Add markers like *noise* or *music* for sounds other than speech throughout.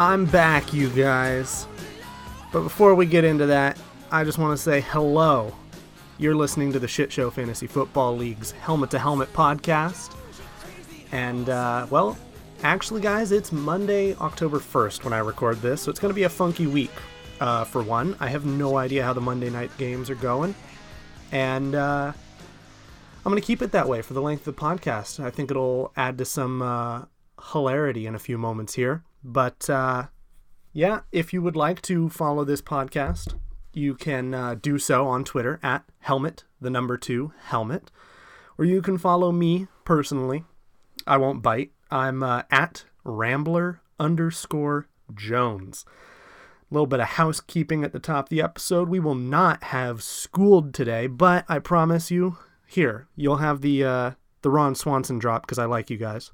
I'm back, you guys. But before we get into that, I just want to say hello. You're listening to the Shit Show Fantasy Football League's Helmet to Helmet podcast. And, uh, well, actually, guys, it's Monday, October 1st when I record this, so it's going to be a funky week. Uh, for one, I have no idea how the Monday night games are going. And, uh, I'm going to keep it that way for the length of the podcast. I think it'll add to some uh, hilarity in a few moments here. But uh, yeah, if you would like to follow this podcast, you can uh, do so on Twitter at helmet, the number two, helmet. Or you can follow me personally. I won't bite. I'm uh, at rambler underscore Jones. A little bit of housekeeping at the top of the episode. We will not have schooled today, but I promise you, here, you'll have the uh, the Ron Swanson drop because I like you guys.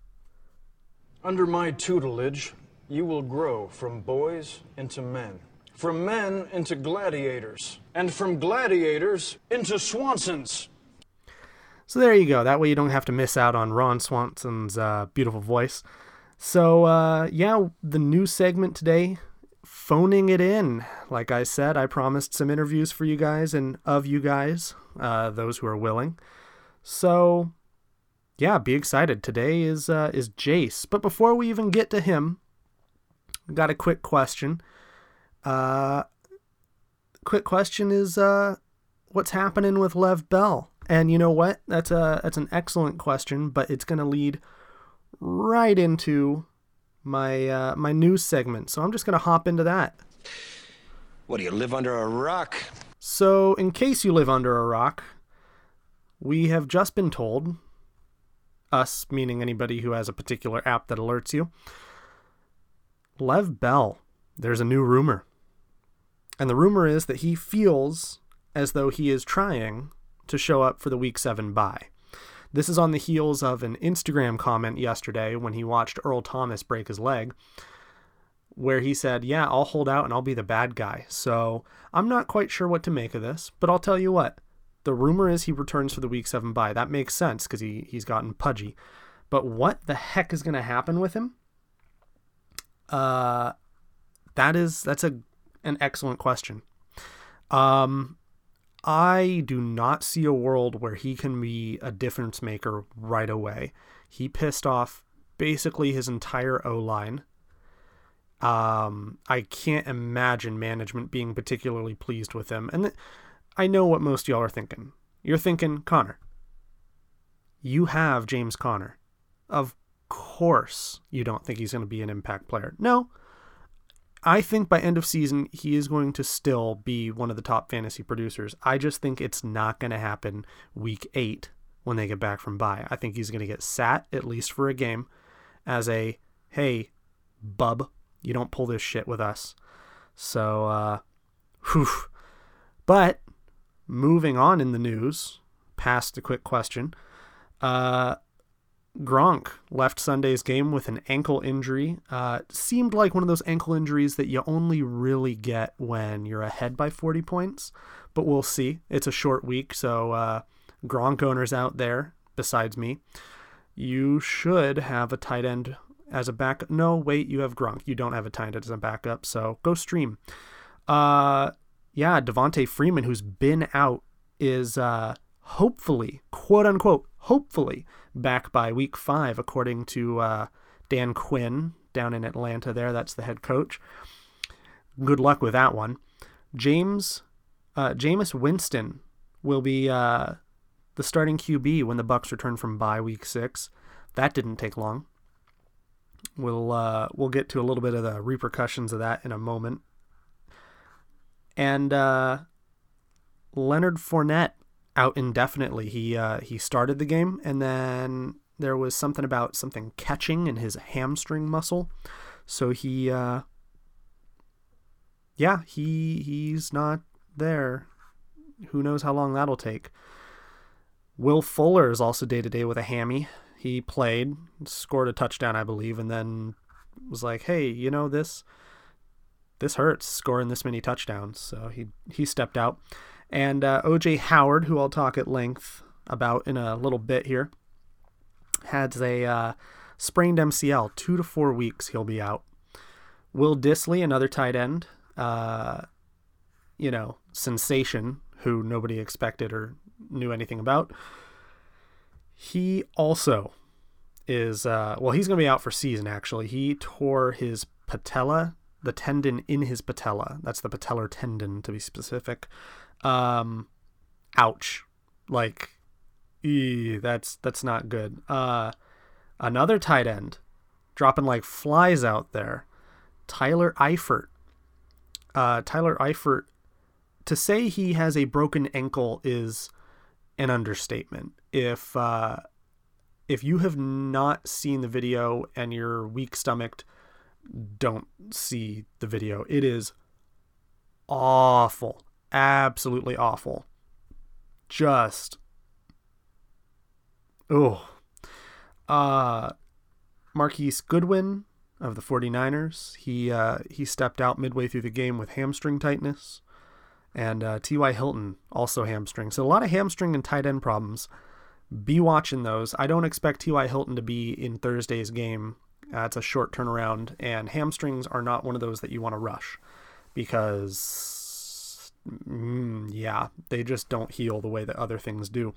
Under my tutelage, you will grow from boys into men, from men into gladiators, and from gladiators into Swansons. So there you go. That way you don't have to miss out on Ron Swanson's uh, beautiful voice. So uh, yeah, the new segment today, phoning it in. Like I said, I promised some interviews for you guys and of you guys, uh, those who are willing. So yeah, be excited. Today is uh, is Jace. But before we even get to him, got a quick question. Uh, quick question is uh, what's happening with Lev Bell? And you know what? That's a that's an excellent question, but it's going to lead right into my uh, my news segment. So I'm just going to hop into that. What do you live under a rock? So, in case you live under a rock, we have just been told, us meaning anybody who has a particular app that alerts you, Lev Bell, there's a new rumor. And the rumor is that he feels as though he is trying to show up for the week 7 bye. This is on the heels of an Instagram comment yesterday when he watched Earl Thomas break his leg, where he said, Yeah, I'll hold out and I'll be the bad guy. So I'm not quite sure what to make of this, but I'll tell you what. The rumor is he returns for the week 7 bye. That makes sense because he, he's gotten pudgy. But what the heck is going to happen with him? Uh, that is that's a an excellent question. Um, I do not see a world where he can be a difference maker right away. He pissed off basically his entire O line. Um, I can't imagine management being particularly pleased with him. And th- I know what most y'all are thinking. You're thinking, Connor, you have James Conner. Of course, you don't think he's going to be an impact player. No, I think by end of season, he is going to still be one of the top fantasy producers. I just think it's not going to happen week eight when they get back from bye. I think he's going to get sat at least for a game as a, hey, bub, you don't pull this shit with us. So, uh, whew. But moving on in the news, past the quick question, uh, Gronk left Sunday's game with an ankle injury. Uh, seemed like one of those ankle injuries that you only really get when you're ahead by 40 points, but we'll see. It's a short week, so uh, Gronk owners out there, besides me, you should have a tight end as a backup. No, wait, you have Gronk. You don't have a tight end as a backup, so go stream. Uh, yeah, Devonta Freeman, who's been out, is uh, hopefully, quote unquote, hopefully back by week five, according to uh, Dan Quinn down in Atlanta. There, that's the head coach. Good luck with that one. James, uh, Jameis Winston will be uh, the starting QB when the Bucs return from bye week six. That didn't take long. We'll uh, we'll get to a little bit of the repercussions of that in a moment. And uh, Leonard Fournette out indefinitely. He uh, he started the game, and then there was something about something catching in his hamstring muscle, so he uh, yeah he he's not there. Who knows how long that'll take. Will Fuller is also day to day with a hammy. He played, scored a touchdown, I believe, and then was like, "Hey, you know this." This hurts scoring this many touchdowns, so he he stepped out. And uh, OJ Howard, who I'll talk at length about in a little bit here, has a uh, sprained MCL. Two to four weeks he'll be out. Will Dissly, another tight end, uh, you know, sensation who nobody expected or knew anything about. He also is, uh, well, he's going to be out for season actually. He tore his patella, the tendon in his patella. That's the patellar tendon to be specific. Um, ouch. Like, ee, that's that's not good. Uh, another tight end dropping like flies out there. Tyler Eifert. Uh, Tyler Eifert. To say he has a broken ankle is an understatement. If uh, if you have not seen the video and you're weak stomached, don't see the video. It is awful, absolutely awful. Just oh, uh, Marquise Goodwin of the 49ers. He uh, he stepped out midway through the game with hamstring tightness, and uh, T.Y. Hilton also hamstring. So a lot of hamstring and tight end problems. Be watching those. I don't expect T.Y. Hilton to be in Thursday's game. Uh, it's a short turnaround, and hamstrings are not one of those that you want to rush because, mm, yeah, they just don't heal the way that other things do.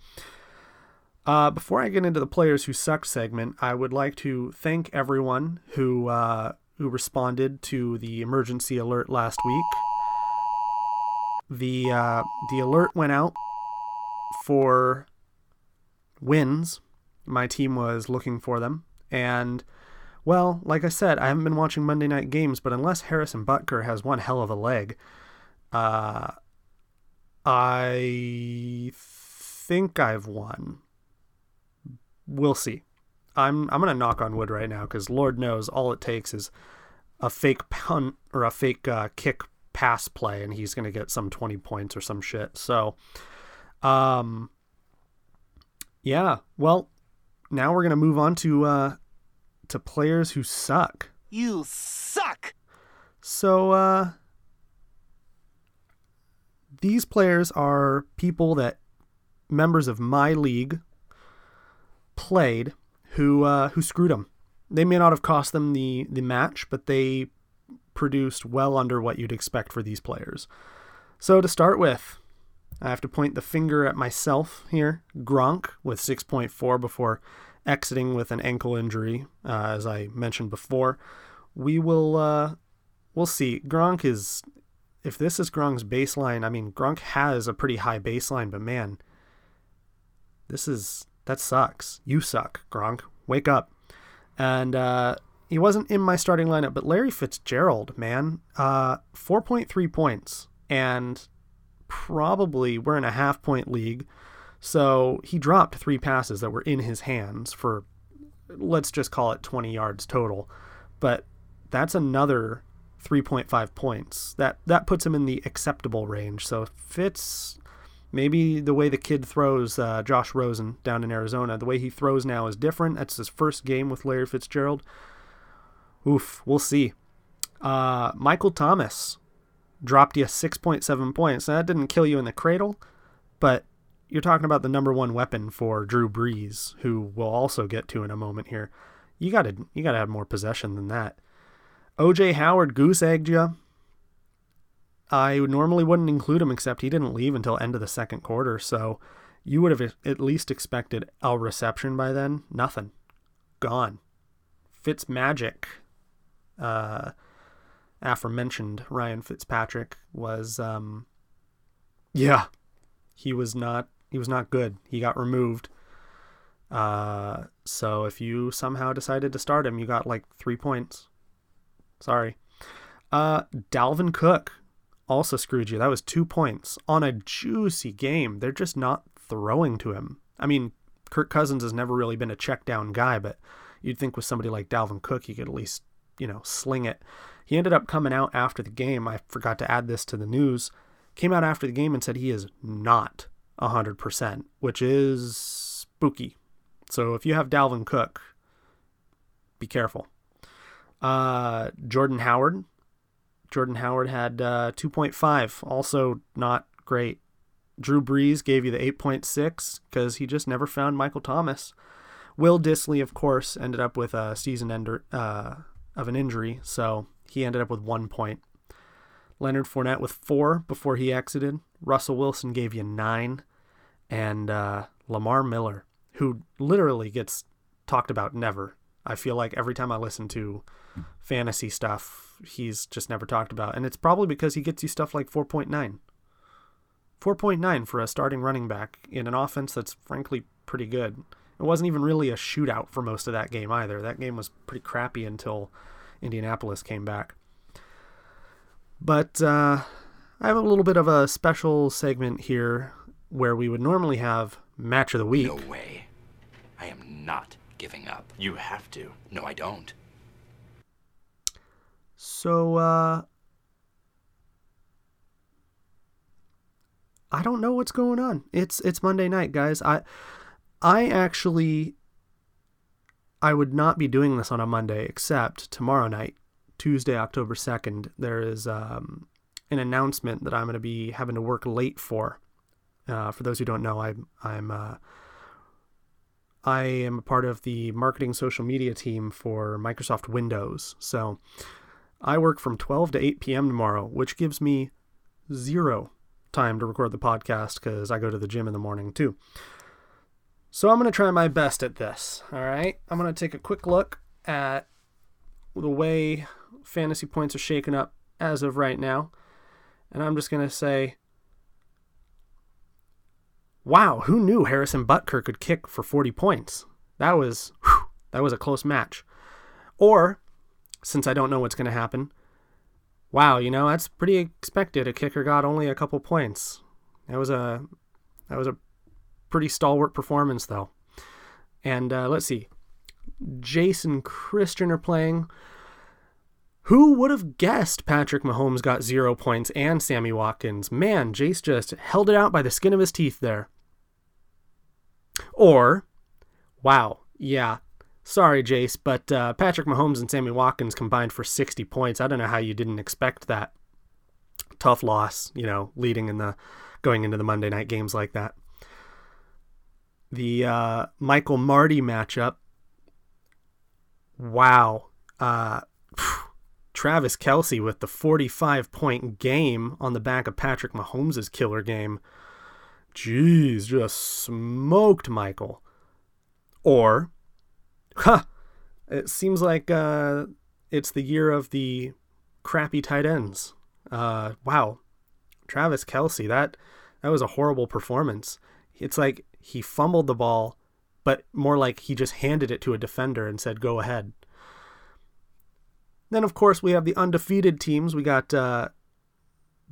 Uh, before I get into the players who suck segment, I would like to thank everyone who uh, who responded to the emergency alert last week. The uh, the alert went out for wins. My team was looking for them, and well, like I said, I haven't been watching Monday night games, but unless Harrison Butker has one hell of a leg, uh, I think I've won we'll see. I'm I'm gonna knock on wood right now because Lord knows all it takes is a fake punt or a fake uh, kick pass play, and he's gonna get some 20 points or some shit. So, um, yeah. Well, now we're gonna move on to uh, to players who suck. You suck. So, uh, these players are people that members of my league played who uh, who screwed them. They may not have cost them the the match, but they produced well under what you'd expect for these players. So to start with, I have to point the finger at myself here. Gronk with 6.4 before exiting with an ankle injury, uh, as I mentioned before. We will uh, we'll see. Gronk is if this is Gronk's baseline. I mean, Gronk has a pretty high baseline, but man, this is that sucks. You suck, Gronk. Wake up. And uh, he wasn't in my starting lineup, but Larry Fitzgerald, man, uh, 4.3 points. And probably we're in a half point league. So he dropped three passes that were in his hands for, let's just call it 20 yards total. But that's another 3.5 points. That that puts him in the acceptable range. So Fitz Maybe the way the kid throws, uh, Josh Rosen down in Arizona, the way he throws now is different. That's his first game with Larry Fitzgerald. Oof, we'll see. Uh, Michael Thomas dropped you 6.7 points. Now, that didn't kill you in the cradle, but you're talking about the number one weapon for Drew Brees, who we'll also get to in a moment here. You gotta you gotta have more possession than that. OJ Howard goose egged you. I normally wouldn't include him, except he didn't leave until end of the second quarter. So you would have at least expected a reception by then. Nothing. Gone. Fitz Magic, uh, aforementioned Ryan Fitzpatrick was, um, yeah, he was not he was not good. He got removed. Uh, so if you somehow decided to start him, you got like three points. Sorry. Uh, Dalvin Cook also screwed you. That was two points on a juicy game. They're just not throwing to him. I mean, Kirk Cousins has never really been a check down guy, but you'd think with somebody like Dalvin Cook, he could at least, you know, sling it. He ended up coming out after the game. I forgot to add this to the news. Came out after the game and said he is not 100%, which is spooky. So if you have Dalvin Cook, be careful. Uh, Jordan Howard Jordan Howard had uh, 2.5, also not great. Drew Brees gave you the 8.6 because he just never found Michael Thomas. Will Dissly, of course, ended up with a season ender uh, of an injury, so He ended up with one point. Leonard Fournette with four before he exited. Russell Wilson gave you nine. And uh, Lamar Miller, who literally gets talked about never. I feel like every time I listen to fantasy stuff, he's just never talked about. And it's probably because he gets you stuff like 4.9. 4.9 for a starting running back in an offense that's frankly pretty good. It wasn't even really a shootout for most of that game either. That game was pretty crappy until Indianapolis came back. But uh, I have a little bit of a special segment here where we would normally have match of the week. No way. I am not giving up. You have to. No, I don't. So, uh, I don't know what's going on. It's it's Monday night, guys. I I actually I would not be doing this on a Monday except tomorrow night, Tuesday, October 2nd. There is um, an announcement that I'm going to be having to work late for. Uh, for those who don't know, I'm I'm uh, I am a part of the marketing social media team for Microsoft Windows. So I work from 12 to 8 p.m. tomorrow, which gives me zero time to record the podcast because I go to the gym in the morning too. So I'm going to try my best at this. All right. I'm going to take a quick look at the way fantasy points are shaken up as of right now. And I'm just going to say, wow, who knew Harrison Butker could kick for 40 points? That was whew, that was a close match. Or since I don't know what's going to happen, wow, you know, that's pretty expected. A kicker got only a couple points. That was a that was a pretty stalwart performance though. And uh, let's see. Jason Christian are playing. Who would have guessed Patrick Mahomes got zero points and Sammy Watkins? Man, Jace just held it out by the skin of his teeth there. Or, wow, yeah, sorry, Jace, but uh, Patrick Mahomes and Sammy Watkins combined for 60 points. I don't know how you didn't expect that. Tough loss, you know, leading in the going into the Monday night games like that. The uh, Michael Marty matchup. Wow. Uh, Travis Kelce with the 45 point game on the back of Patrick Mahomes' killer game. Jeez, just smoked Michael. Or, huh, it seems like uh, it's the year of the crappy tight ends. Uh, wow, Travis Kelce, that that was a horrible performance. It's like he fumbled the ball, but more like he just handed it to a defender and said, "Go ahead." Then, of course, we have the undefeated teams. We got uh,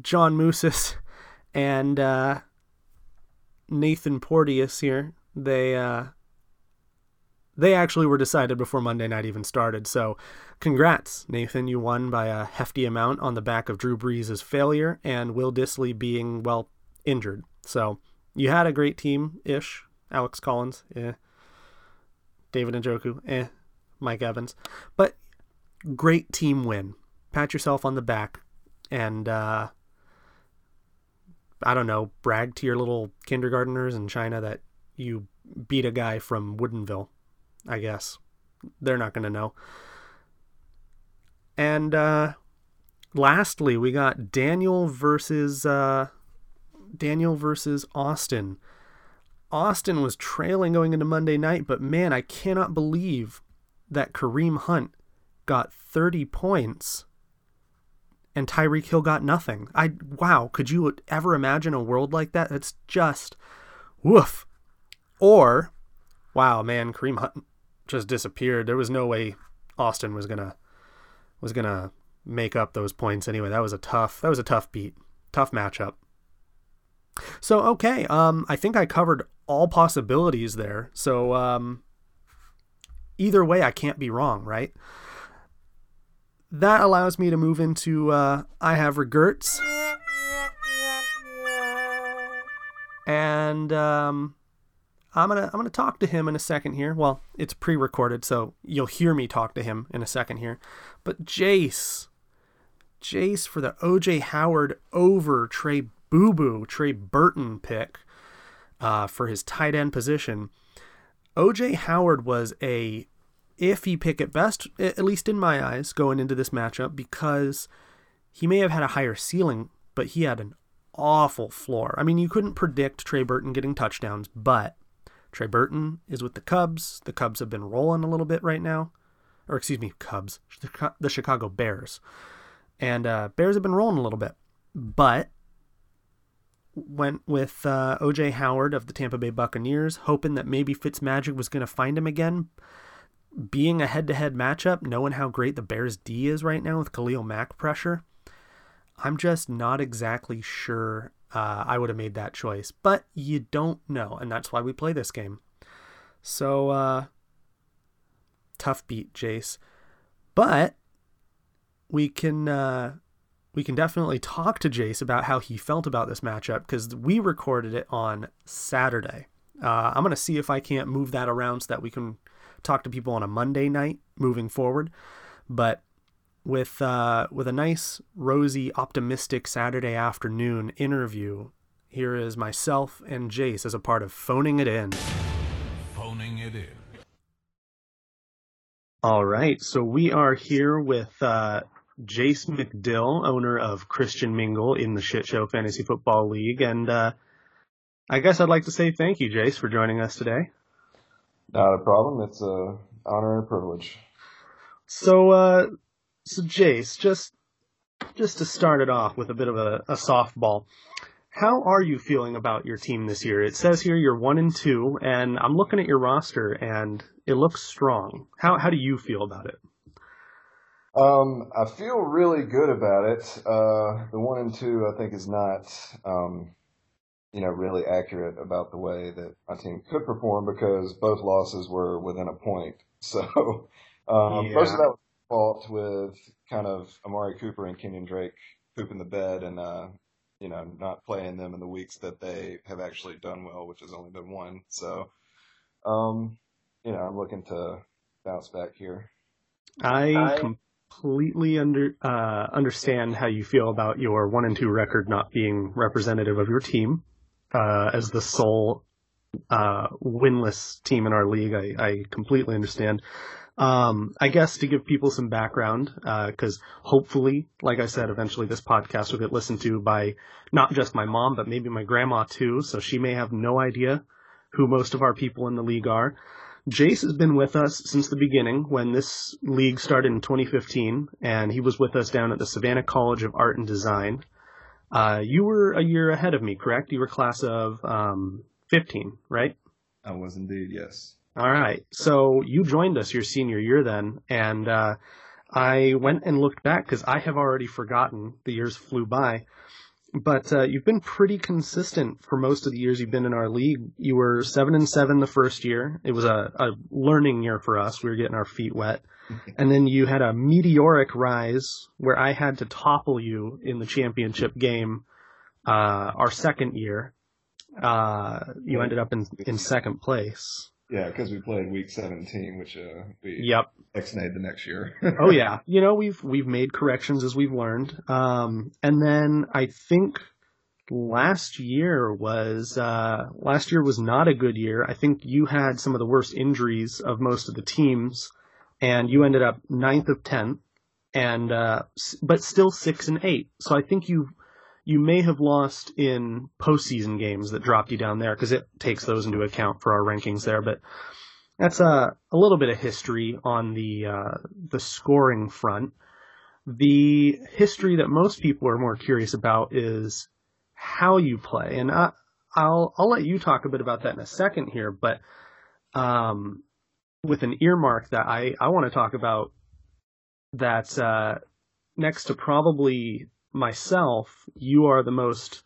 John Moosis and uh, Nathan Porteous here. They uh, they actually were decided before Monday night even started. So, congrats, Nathan. You won by a hefty amount on the back of Drew Brees' failure and Will Dissly being, well, injured. So, you had a great team ish. Alex Collins, eh. David Njoku, eh. Mike Evans. But great team win. Pat yourself on the back and uh, I don't know, brag to your little kindergarteners in China that you beat a guy from Woodinville. I guess they're not going to know. And uh, lastly, we got Daniel versus uh, Daniel versus Austin. Austin was trailing going into Monday night, but man, I cannot believe that Kareem Hunt got 30 points and Tyreek Hill got nothing. I wow, could you ever imagine a world like that? It's just woof. Or wow, man, Kareem Hunt just disappeared. There was no way Austin was to was to make up those points anyway. That was a tough that was a tough beat. Tough matchup. So okay, um I think I covered all possibilities there. So um either way I can't be wrong, right? that allows me to move into uh, I have regrets. And um, I'm gonna I'm gonna talk to him in a second here. Well, it's pre-recorded, so you'll hear me talk to him in a second here. But Jace, Jace for the OJ Howard over Trey Boo Boo Trey Burton pick uh, for his tight end position. OJ Howard was a iffy pick at best, at least in my eyes, going into this matchup because he may have had a higher ceiling, but he had an awful floor. I mean, you couldn't predict Trey Burton getting touchdowns, but Trey Burton is with the Cubs. The Cubs have been rolling a little bit right now. Or, excuse me, Cubs, the Chicago Bears. And uh, Bears have been rolling a little bit. But went with uh, OJ Howard of the Tampa Bay Buccaneers, hoping that maybe Fitzmagic was going to find him again. Being a head to head matchup, knowing how great the Bears D is right now with Khalil Mack pressure, I'm just not exactly sure uh, I would have made that choice. But you don't know, and that's why we play this game. So, uh, tough beat, Jace. But we can uh, we can definitely talk to Jace about how he felt about this matchup because we recorded it on Saturday. Uh, I'm going to see if I can't move that around so that we can talk to people on a Monday night moving forward. But with uh, with a nice, rosy, optimistic Saturday afternoon interview, here is myself and Jace as a part of phoning it in. Phoning it in. All right, so we are here with uh, Jace McDill, owner of Christian Mingle in the Shit Show Fantasy Football League. And uh, I guess I'd like to say thank you, Jace, for joining us today. Not a problem. It's a honor and a privilege. So, uh, so Jace, just just to start it off with a bit of a, a softball, how are you feeling about your team this year? It says here you're one and two, and I'm looking at your roster, and it looks strong. How how do you feel about it? Um, I feel really good about it. Uh, the one and two, I think, is not, um, you know, really accurate about the way that my team could perform because both losses were within a point. *laughs* So, um, yeah. most of that was fault with kind of Amari Cooper and Kenyan Drake pooping the bed and, uh, you know, not playing them in the weeks that they have actually done well, which has only been one. So, um, you know, I'm looking to bounce back here. I, I completely under uh, understand how you feel about your one and two record not being representative of your team uh, as the sole uh, winless team in our league. I, I completely understand. Um, I guess to give people some background, because uh, hopefully, like I said, eventually this podcast will get listened to by not just my mom, but maybe my grandma too. So she may have no idea who most of our people in the league are. Jace has been with us since the beginning when this league started in 2015, and he was with us down at the Savannah College of Art and Design. Uh, you were a year ahead of me, correct? You were class of um, 15, right? I was indeed, yes. All right. So you joined us your senior year then, and uh, I went and looked back because I have already forgotten. The years flew by but uh, you've been pretty consistent for most of the years you've been in our league. You were seven and seven the first year. It was a, a learning year for us. We were getting our feet wet, and then you had a meteoric rise where I had to topple you in the championship game. Uh, our second year, uh, you ended up in in second place. Yeah, because we played week 17, which uh, we yep exnayed the next year. *laughs* oh yeah, you know we've we've made corrections as we've learned. Um, and then I think last year was uh, last year was not a good year. I think you had some of the worst injuries of most of the teams, and you ended up ninth of ten, and uh, but still six and eight. So I think you you may have lost in postseason games that dropped you down there because it takes those into account for our rankings there. But that's a, a little bit of history on the uh, the scoring front. The history that most people are more curious about is how you play, and I, will I'll let you talk a bit about that in a second here. But um, with an earmark that I I want to talk about that uh, next to probably myself, you are the most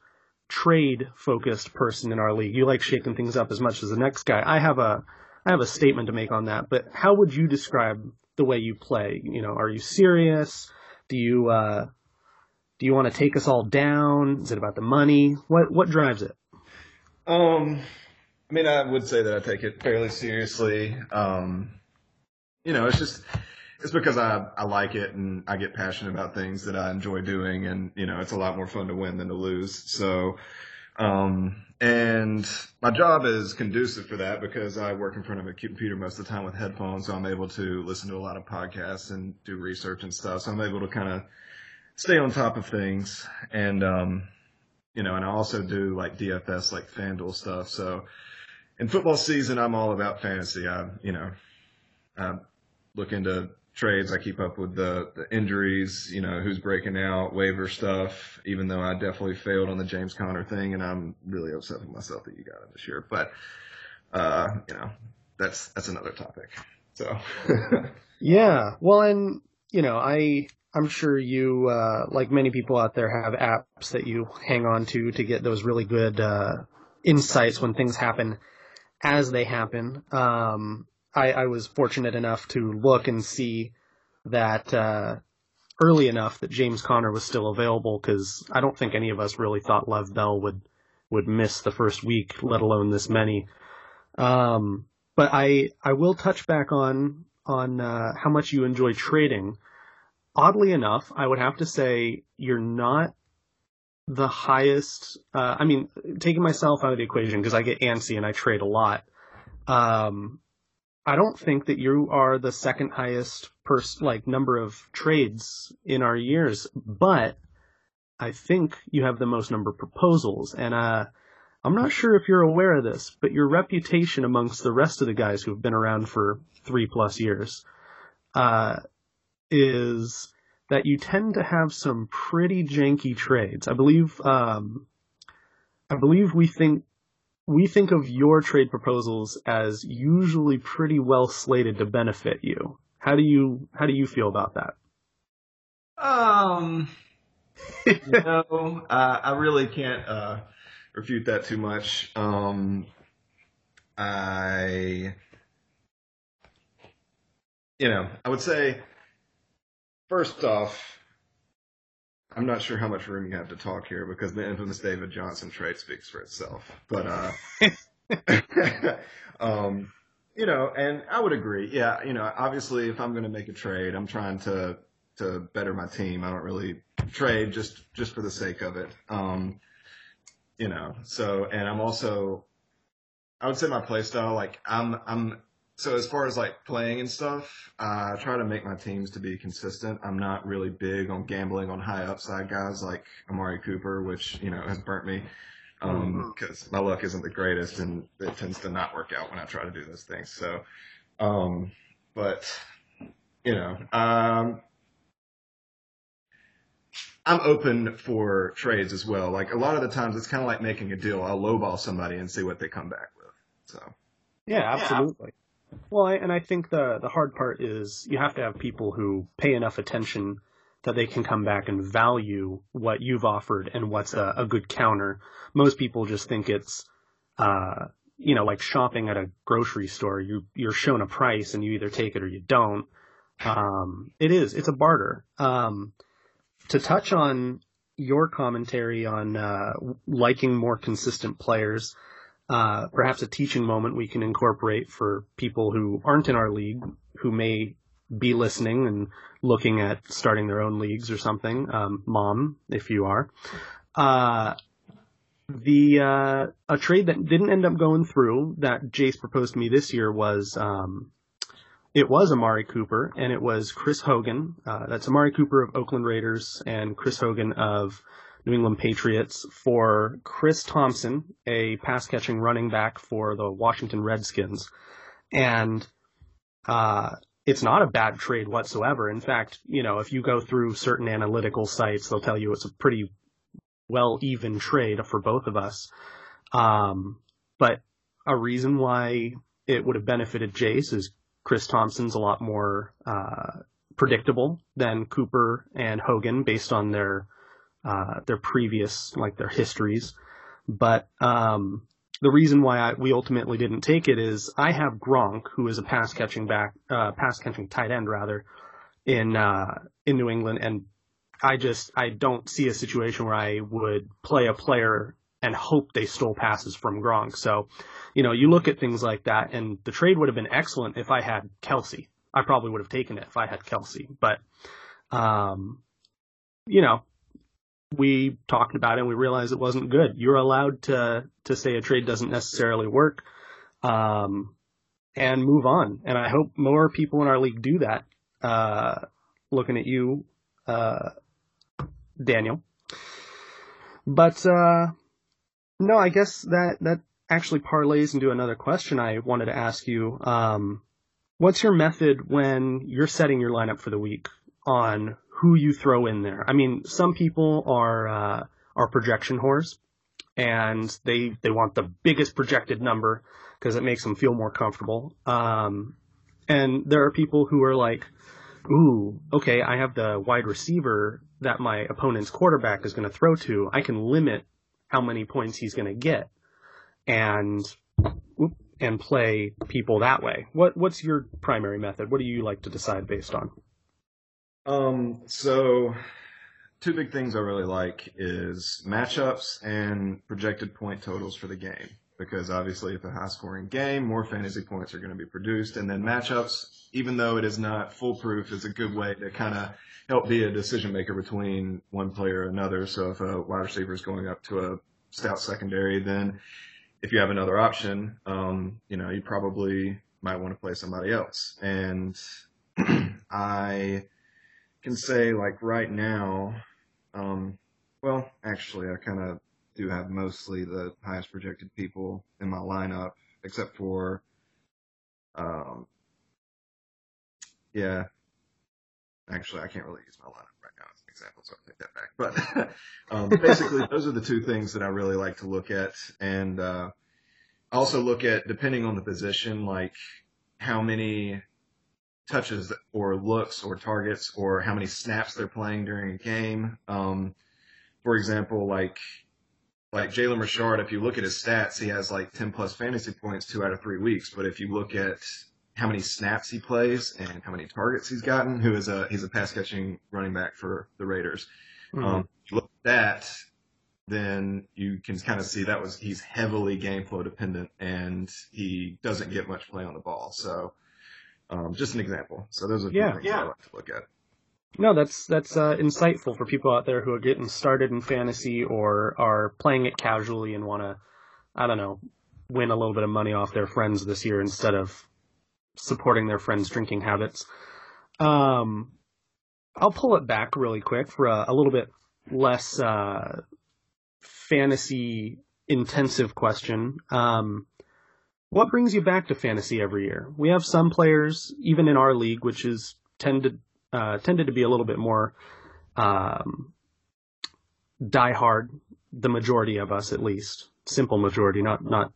trade focused person in our league. You like shaking things up as much as the next guy. I have a I have a statement to make on that, but how would you describe the way you play? You know, are you serious? Do you uh do you want to take us all down? Is it about the money? What what drives it? Um I mean I would say that I take it fairly seriously. Um you know, it's just it's because I, I like it and I get passionate about things that I enjoy doing and, you know, it's a lot more fun to win than to lose. So, Um, and my job is conducive for that because I work in front of a computer most of the time with headphones, so I'm able to listen to a lot of podcasts and do research and stuff. So I'm able to kind of stay on top of things, and um, you know, and I also do like DFS, like FanDuel stuff. So in football season, I'm all about fantasy. I, you know, I look into trades. I keep up with the, the injuries, you know, who's breaking out, waiver stuff, even though I definitely failed on the James Conner thing and I'm really upset with myself that you got him this year. But, uh, you know, that's, that's another topic. So. *laughs* yeah. Well, and, you know, I, I'm sure you, uh, like many people out there have apps that you hang on to to get those really good, uh, insights when things happen as they happen. Um, I, I was fortunate enough to look and see that uh, early enough that James Conner was still available because I don't think any of us really thought Lev Bell would would miss the first week, let alone this many. Um, but I I will touch back on on uh, how much you enjoy trading. Oddly enough, I would have to say you're not the highest. Uh, I mean, taking myself out of the equation because I get antsy and I trade a lot. Um, I don't think that you are the second highest pers- like number of trades in our years, but I think you have the most number of proposals. And uh, I'm not sure if you're aware of this, but your reputation amongst the rest of the guys who've been around for three plus years uh, is that you tend to have some pretty janky trades. I believe um, I believe we think we think of your trade proposals as usually pretty well slated to benefit you. How do you how do you feel about that? Um, *laughs* no, uh, I really can't uh, refute that too much. Um, I, you know, I would say first off, I'm not sure how much room you have to talk here because the infamous David Johnson trade speaks for itself. But, uh, *laughs* um, you know, and I would agree. Yeah, you know, obviously, if I'm going to make a trade, I'm trying to to better my team. I don't really trade just just for the sake of it. Um, you know, so and I'm also, I would say my play style, like I'm I'm so as far as like playing and stuff, uh, I try to make my teams to be consistent. I'm not really big on gambling on high upside guys like Amari Cooper, which you know has burnt me because um, mm-hmm. my luck isn't the greatest and it tends to not work out when I try to do those things. So, um, but you know, um, I'm open for trades as well. Like a lot of the times, it's kind of like making a deal. I'll lowball somebody and see what they come back with. So. Yeah, absolutely. Well, I, and I think the the hard part is you have to have people who pay enough attention that they can come back and value what you've offered and what's a, a good counter. Most people just think it's, uh, you know, like shopping at a grocery store. You you're shown a price and you either take it or you don't. Um, it is it's a barter. Um, to touch on your commentary on uh, liking more consistent players uh, perhaps a teaching moment we can incorporate for people who aren't in our league, who may be listening and looking at starting their own leagues or something. Um, mom, if you are. Uh, the uh, a trade that didn't end up going through that Jace proposed to me this year was um, it was Amari Cooper and it was Chris Hogan. Uh, that's Amari Cooper of Oakland Raiders and Chris Hogan of New England Patriots for Chris Thompson, a pass catching running back for the Washington Redskins. And uh, it's not a bad trade whatsoever. In fact, you know, if you go through certain analytical sites, they'll tell you it's a pretty well even trade for both of us. Um, but a reason why it would have benefited Jace is Chris Thompson's a lot more uh, predictable than Cooper and Hogan based on their uh, their previous, like their histories. But um, the reason why I, we ultimately didn't take it is I have Gronk, who is a pass catching back, uh, pass catching tight end rather, in uh, in New England, and I just I don't see a situation where I would play a player and hope they stole passes from Gronk. So, you know, you look at things like that, and the trade would have been excellent if I had Kelce. I probably would have taken it if I had Kelce, but um, you know, we talked about it and we realized it wasn't good. You're allowed to to say a trade doesn't necessarily work, um, and move on. And I hope more people in our league do that. Uh, looking at you, uh, Daniel. But uh, no, I guess that that actually parlays into another question I wanted to ask you. Um, what's your method when you're setting your lineup for the week on who you throw in there? I mean, some people are uh, are projection whores, and they they want the biggest projected number because it makes them feel more comfortable. Um, and there are people who are like, "Ooh, okay, I have the wide receiver that my opponent's quarterback is going to throw to. I can limit how many points he's going to get." and and play people that way. What what's your primary method? What do you like to decide based on? Um, so two big things I really like is matchups and projected point totals for the game. Because obviously, if a high scoring game, more fantasy points are going to be produced. And then matchups, even though it is not foolproof, is a good way to kind of help be a decision maker between one player or another. So if a wide receiver is going up to a stout secondary, then if you have another option, um, you know, you probably might want to play somebody else. And *clears throat* I can say like right now, um, well, actually I kind of do have mostly the highest projected people in my lineup, except for, um, yeah, actually I can't really use my lineup right now as an example, so I'll take that back. But *laughs* um, basically, those are the two things that I really like to look at, and uh, also look at depending on the position, like how many touches or looks or targets or how many snaps they're playing during a game. Um, for example, like like Jalen Richard, if you look at his stats, he has like 10 plus fantasy points two out of three weeks. But if you look at how many snaps he plays and how many targets he's gotten, who is a he's a pass catching running back for the Raiders. Mm-hmm. Um, look at that, then you can kind of see that was he's heavily game flow dependent and he doesn't get much play on the ball. So um, just an example. So those are yeah, things yeah. I like to look at. No, that's that's uh, insightful for people out there who are getting started in fantasy or are playing it casually and want to, I don't know, win a little bit of money off their friends this year instead of supporting their friends' drinking habits. Um, I'll pull it back really quick for a, a little bit less uh, fantasy intensive question. Um, what brings you back to fantasy every year? We have some players, even in our league, which is tended uh, tended to be a little bit more um, die hard. The majority of us, at least, simple majority, not not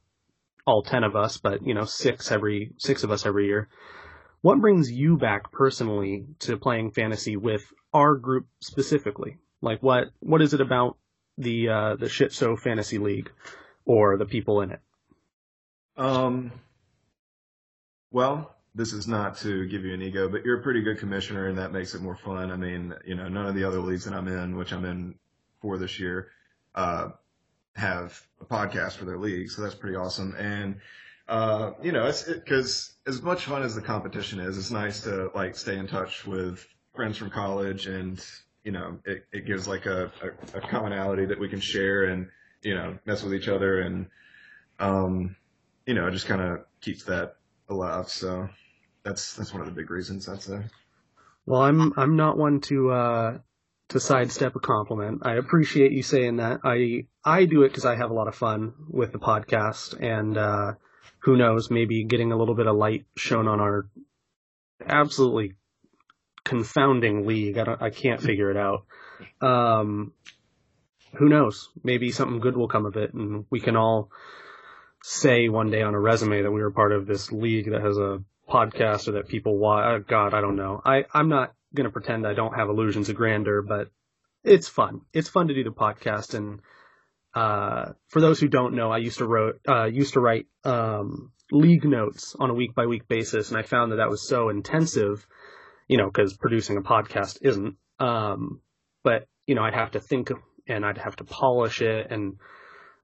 all ten of us, but you know, six every six of us every year. What brings you back personally to playing fantasy with our group specifically? Like, what what is it about the uh, the shit show fantasy league or the people in it? Um, well, this is not to give you an ego, but you're a pretty good commissioner, and that makes it more fun. I mean, you know, none of the other leagues that I'm in, which I'm in for this year, uh, have a podcast for their league, so that's pretty awesome. And uh, you know, it's because it, as much fun as the competition is, it's nice to like stay in touch with friends from college, and you know, it, it gives like a, a, a commonality that we can share and you know mess with each other and um you know, it just kind of keeps that alive. So that's that's one of the big reasons I'd say. Well, I'm I'm not one to uh, to sidestep a compliment. I appreciate you saying that. I I do it because I have a lot of fun with the podcast, and uh, who knows, maybe getting a little bit of light shown on our absolutely confounding league. I don't, I can't *laughs* figure it out. Um, who knows? Maybe something good will come of it, and we can all say one day on a resume that we were part of this league that has a podcast or that people watch. Oh, God, I don't know. I, I'm not going to pretend I don't have illusions of grandeur, but it's fun. It's fun to do the podcast. And, uh, for those who don't know, I used to wrote, uh, used to write, um, league notes on a week by week basis. And I found that that was so intensive, you know, cause producing a podcast isn't, um, but you know, I'd have to think and I'd have to polish it and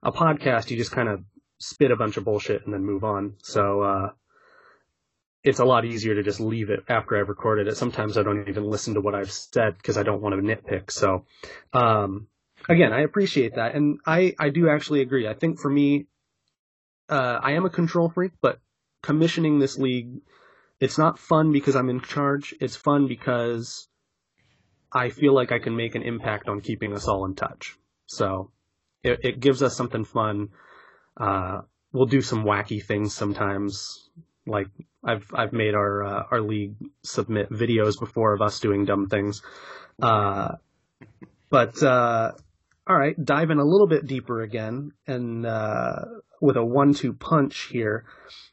a podcast, you just kind of spit a bunch of bullshit and then move on. So uh, it's a lot easier to just leave it after I've recorded it. Sometimes I don't even listen to what I've said because I don't want to nitpick. So um, again, I appreciate that, and I I do actually agree. I think for me, uh, I am a control freak, but commissioning this league, it's not fun because I'm in charge. It's fun because I feel like I can make an impact on keeping us all in touch. So it, it gives us something fun. Uh, we'll do some wacky things sometimes. Like I've I've made our uh, our league submit videos before of us doing dumb things. Uh, but uh, all right, in a little bit deeper again, and uh, with a one-two punch here.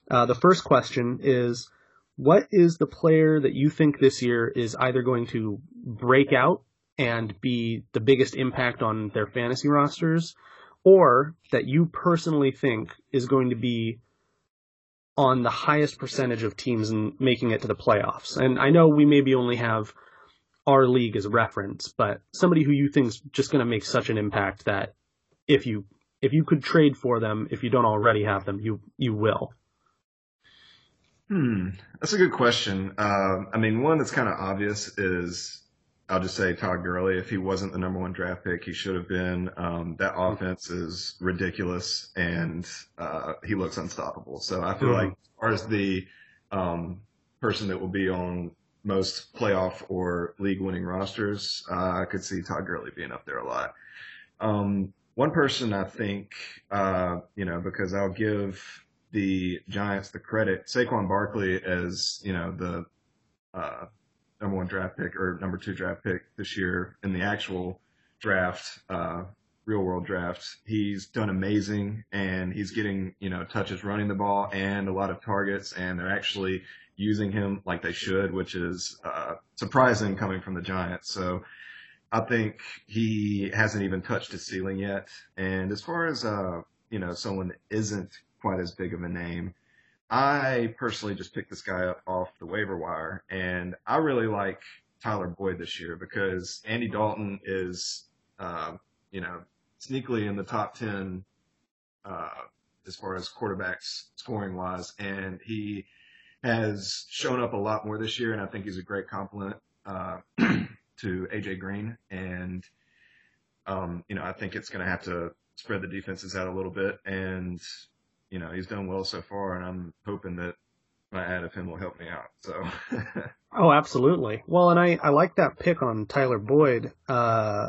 The first question is, what is the player that you think this year is either going to break out and be the biggest impact on their fantasy rosters, or that you personally think is going to be on the highest percentage of teams in making it to the playoffs? And I know we maybe only have our league as reference, but somebody who you think is just going to make such an impact that if you if you could trade for them, if you don't already have them, you you will. Hmm, that's a good question. Uh, I mean, one that's kind of obvious is I'll just say Todd Gurley. If he wasn't the number one draft pick, he should have been. Um, that offense is ridiculous, and uh, he looks unstoppable. So I feel like as far as the um, person that will be on most playoff or league winning rosters, uh, I could see Todd Gurley being up there a lot. Um, one person I think, uh, you know, because I'll give the Giants the credit, Saquon Barkley as, you know, the, uh, number one draft pick or number two draft pick this year in the actual draft, uh, real world draft. He's done amazing and he's getting, you know, touches running the ball and a lot of targets and they're actually using him like they should, which is, uh, surprising coming from the Giants. So, I think he hasn't even touched his ceiling yet. And as far as, uh, you know, someone isn't quite as big of a name, I personally just picked this guy up off the waiver wire and I really like Tyler Boyd this year because Andy Dalton is, uh, you know, sneakily in the top 10, uh, as far as quarterbacks scoring wise. And he has shown up a lot more this year. And I think he's a great complement, uh, *clears throat* to AJ Green, and um, you know I think it's going to have to spread the defenses out a little bit, and you know he's done well so far, and I'm hoping that my add of him will help me out. So. *laughs* oh, absolutely. Well, and I I like that pick on Tyler Boyd. Uh,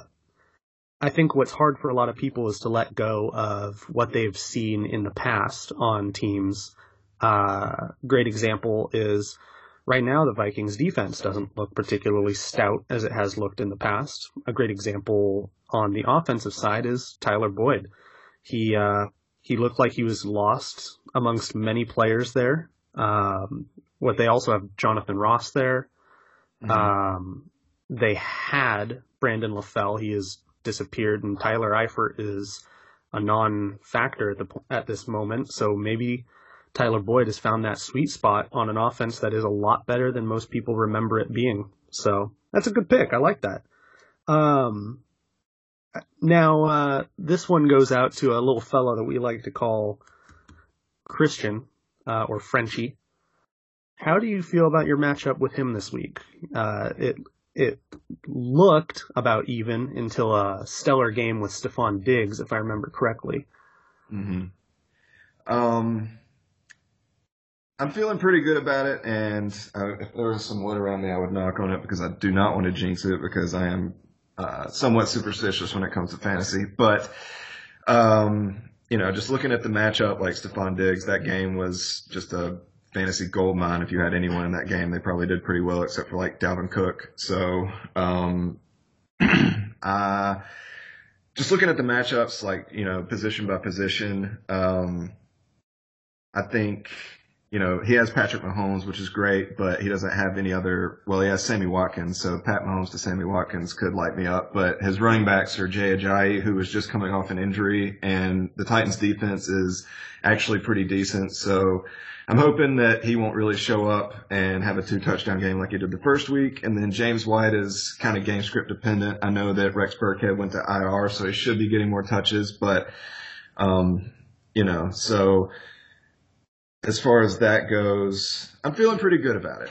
I think what's hard for a lot of people is to let go of what they've seen in the past on teams. Uh, great example is Right now, the Vikings defense doesn't look particularly stout as it has looked in the past. A great example on the offensive side is Tyler Boyd. He uh, he looked like he was lost amongst many players there. Um, what they also have Jonathan Ross there. Mm-hmm. Um, they had Brandon LaFell. He has disappeared, and Tyler Eifert is a non-factor at the at this moment. So maybe Tyler Boyd has found that sweet spot on an offense that is a lot better than most people remember it being. So that's a good pick. I like that. Um, now, uh, this one goes out to a little fellow that we like to call Christian, uh, or Frenchie. How do you feel about your matchup with him this week? Uh, it, it looked about even until a stellar game with Stefon Diggs, if I remember correctly. Mm-hmm. Um, I'm feeling pretty good about it, and uh, if there was some wood around me, I would knock on it because I do not want to jinx it because I am uh, somewhat superstitious when it comes to fantasy. But, um, you know, just looking at the matchup, like Stefon Diggs, that game was just a fantasy gold mine. If you had anyone in that game, they probably did pretty well, except for like Dalvin Cook. So, um, *clears throat* uh, just looking at the matchups, like you know, position by position, um, I think you know, he has Patrick Mahomes, which is great, but he doesn't have any other. Well, he has Sammy Watkins, so Pat Mahomes to Sammy Watkins could light me up. But his running backs are Jay Ajayi, who was just coming off an injury, and the Titans' defense is actually pretty decent. So I'm hoping that he won't really show up and have a two touchdown game like he did the first week. And then James White is kind of game script dependent. I know that Rex Burkhead went to IR, so he should be getting more touches, but um, you know, so as far as that goes, I'm feeling pretty good about it.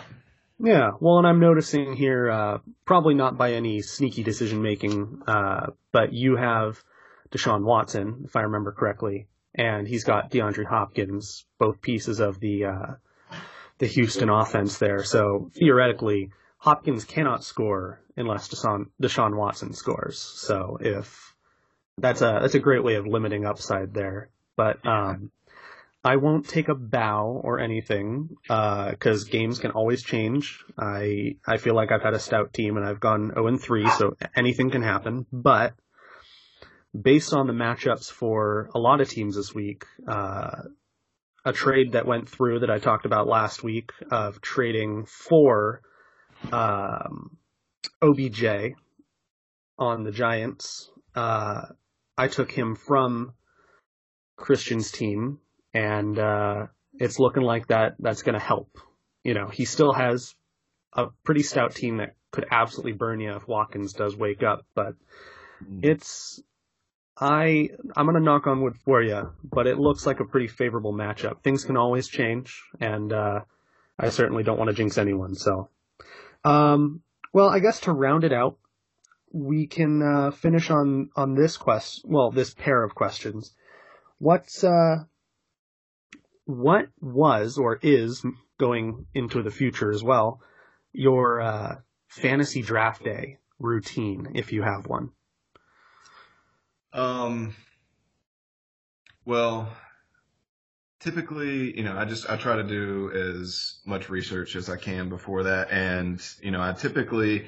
Yeah, well, and I'm noticing here, uh, probably not by any sneaky decision making, uh, but you have Deshaun Watson, if I remember correctly, and he's got DeAndre Hopkins, both pieces of the uh, the Houston offense there. So theoretically, Hopkins cannot score unless Deshaun, Deshaun Watson scores. So if that's a that's a great way of limiting upside there. But um, I won't take a bow or anything because games can always change. I I feel like I've had a stout team and I've gone 0 and 3, so anything can happen. But based on the matchups for a lot of teams this week, uh, a trade that went through that I talked about last week of trading for um, OBJ on the Giants. Uh, I took him from Christian's team, and uh, it's looking like that that's going to help. You know, he still has a pretty stout team that could absolutely burn you if Watkins does wake up, but it's I I'm gonna knock on wood for you, but it looks like a pretty favorable matchup. Things can always change, and uh, I certainly don't want to jinx anyone. So, um, well, I guess to round it out, we can uh, finish on on this quest. Well, this pair of questions. What's uh, what was or is going into the future as well? Your uh, fantasy draft day routine, if you have one. Um, well, typically, you know, I just, I try to do as much research as I can before that. And, you know, I typically,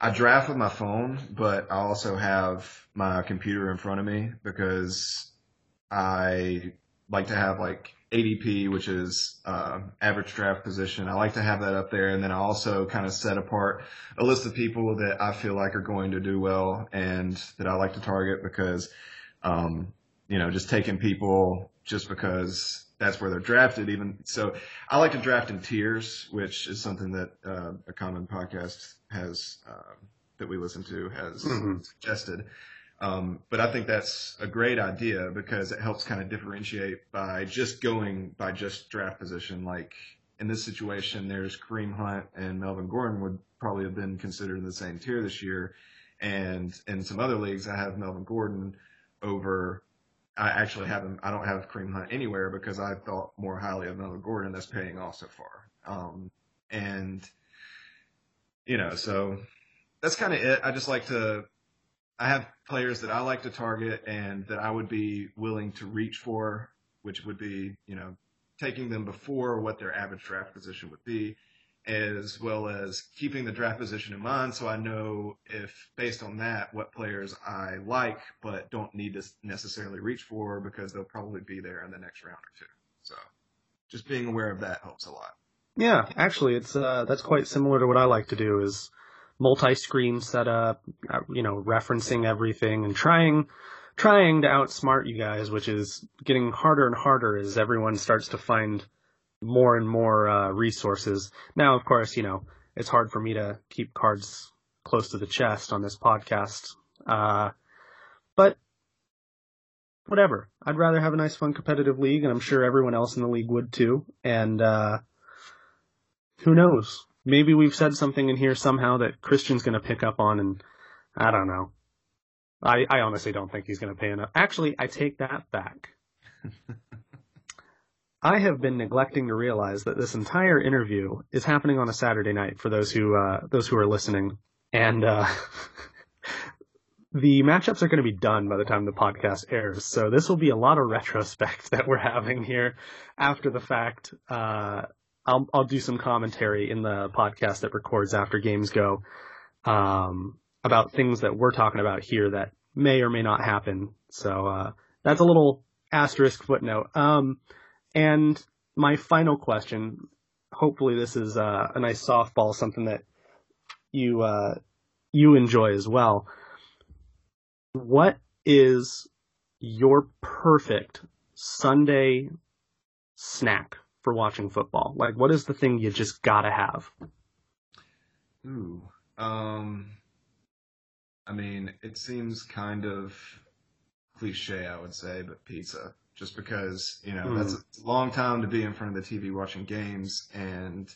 I draft with my phone, but I also have my computer in front of me because I like to have like ADP, which is uh, average draft position. I like to have that up there, and then I also kind of set apart a list of people that I feel like are going to do well and that I like to target because, um, you know, just taking people just because that's where they're drafted. Even so, I like to draft in tiers, which is something that uh, a common podcast has uh, that we listen to has Mhm. suggested. Um, but I think that's a great idea because it helps kind of differentiate by just going by just draft position. Like in this situation, there's Kareem Hunt and Melvin Gordon would probably have been considered in the same tier this year. And in some other leagues, I have Melvin Gordon over. I actually have him. I don't have Kareem Hunt anywhere because I thought more highly of Melvin Gordon. That's paying off so far. Um, and you know, so that's kind of it. I just like to I have players that I like to target and that I would be willing to reach for, which would be, you know, taking them before what their average draft position would be, as well as keeping the draft position in mind so I know if, based on that, what players I like but don't need to necessarily reach for because they'll probably be there in the next round or two. So just being aware of that helps a lot. Yeah, actually, it's uh, that's quite similar to what I like to do. Is multi-screen setup, uh, you know, referencing everything and trying trying to outsmart you guys, which is getting harder and harder as everyone starts to find more and more uh, resources. Now, of course, you know, it's hard for me to keep cards close to the chest on this podcast, uh, but whatever. I'd rather have a nice, fun, competitive league, and I'm sure everyone else in the league would too. And uh, who knows? Maybe we've said something in here somehow that Christian's going to pick up on, and I don't know. I, I honestly don't think he's going to pay enough. Actually, I take that back. *laughs* I have been neglecting to realize that this entire interview is happening on a Saturday night for those who uh, those who are listening, and uh, *laughs* the matchups are going to be done by the time the podcast airs. So this will be a lot of retrospect *laughs* that we're having here after the fact. Uh, I'll I'll do some commentary in the podcast that records after games go um, about things that we're talking about here that may or may not happen. So uh, that's a little asterisk footnote. Um, and my final question, hopefully this is uh, a nice softball, something that you uh, you enjoy as well. What is your perfect Sunday snack for watching football? Like, what is the thing you just gotta have? Ooh. Um, I mean, it seems kind of cliche, I would say, but pizza. Just because, you know, Mm. that's a long time to be in front of the TV watching games and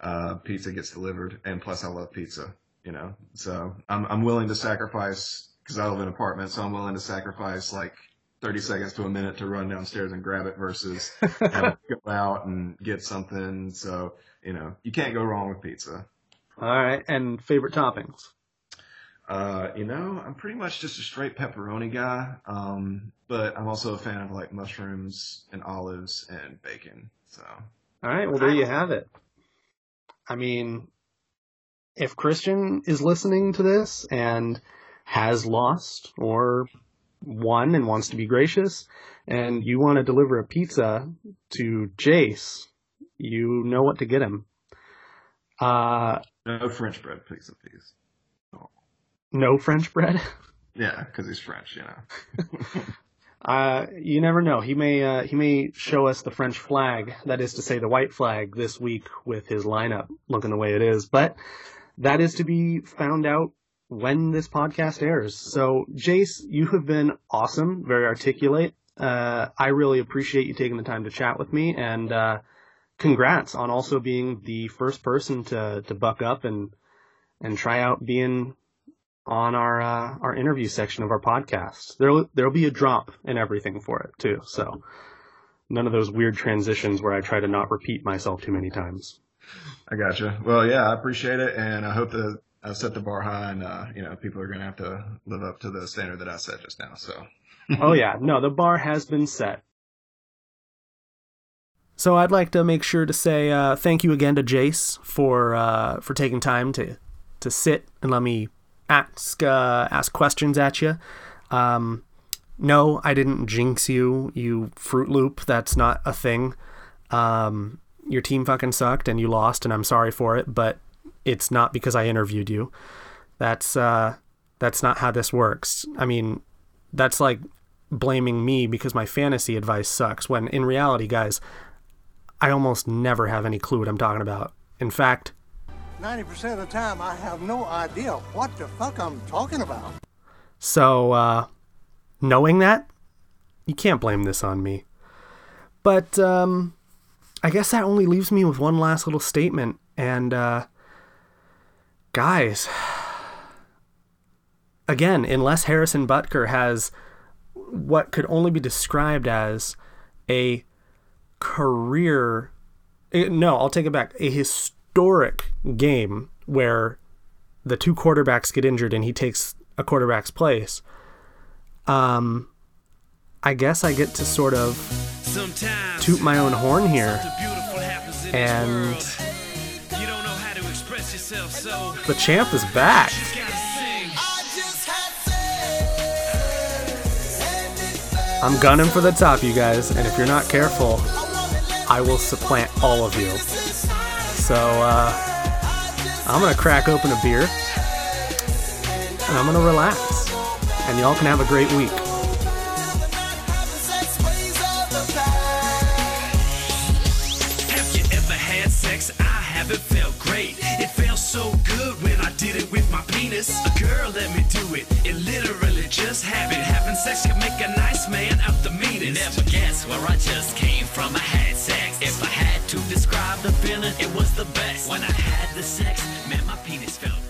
uh, pizza gets delivered, and plus I love pizza. You know, so I'm I'm willing to sacrifice because I live in an apartment, so I'm willing to sacrifice like 30 seconds to a minute to run downstairs and grab it versus to *laughs* go out and get something. So you know, you can't go wrong with pizza. All right, and favorite toppings. Uh, you know, I'm pretty much just a straight pepperoni guy. Um, but I'm also a fan of like mushrooms and olives and bacon. So All right, well there you have it. I mean, if Christian is listening to this and has lost or won and wants to be gracious, and you want to deliver a pizza to Jace, you know what to get him. Uh, no French bread, please, please. no French bread. *laughs* Yeah, because he's French, you know. *laughs* Uh, you never know. He may uh, he may show us the French flag, that is to say, the white flag, this week with his lineup looking the way it is. But that is to be found out when this podcast airs. So, Jace, you have been awesome, very articulate. Uh, I really appreciate you taking the time to chat with me, and uh, congrats on also being the first person to to buck up and and try out being on our uh, our interview section of our podcast. There'll there'll be a drop and everything for it too. So none of those weird transitions where I try to not repeat myself too many times. I gotcha. Well, yeah, I appreciate it, and I hope that I set the bar high, and uh, you know, people are going to have to live up to the standard that I set just now. So. *laughs* oh yeah, no, the bar has been set. So I'd like to make sure to say uh, thank you again to Jace for uh, for taking time to to sit and let me ask uh, ask questions at you. Um, no, I didn't jinx you, you Fruit Loop. That's not a thing. Um, your team fucking sucked and you lost, and I'm sorry for it. But it's not because I interviewed you. That's uh, that's not how this works. I mean, that's like blaming me because my fantasy advice sucks. When in reality, guys, I almost never have any clue what I'm talking about. In fact, 90% of the time, I have no idea what the fuck I'm talking about. So, uh, knowing that, you can't blame this on me. But, um, I guess that only leaves me with one last little statement. And, uh, guys, again, unless Harrison Butker has what could only be described as a career, eh, no, I'll take it back, a historic game where the two quarterbacks get injured and he takes a quarterback's place. Um, I guess I get to sort of toot my own horn here. And the champ is back. I'm gunning for the top, you guys, and if you're not careful, I will supplant all of you. So, uh, I'm gonna crack open a beer, and I'm gonna relax, and y'all can have a great week. Penis. A girl let me do it. It literally just happened. Having sex can make a nice man out the meanest. Never guess where I just came from. I had sex. If I had to describe the feeling, it was the best. When I had the sex, man, my penis felt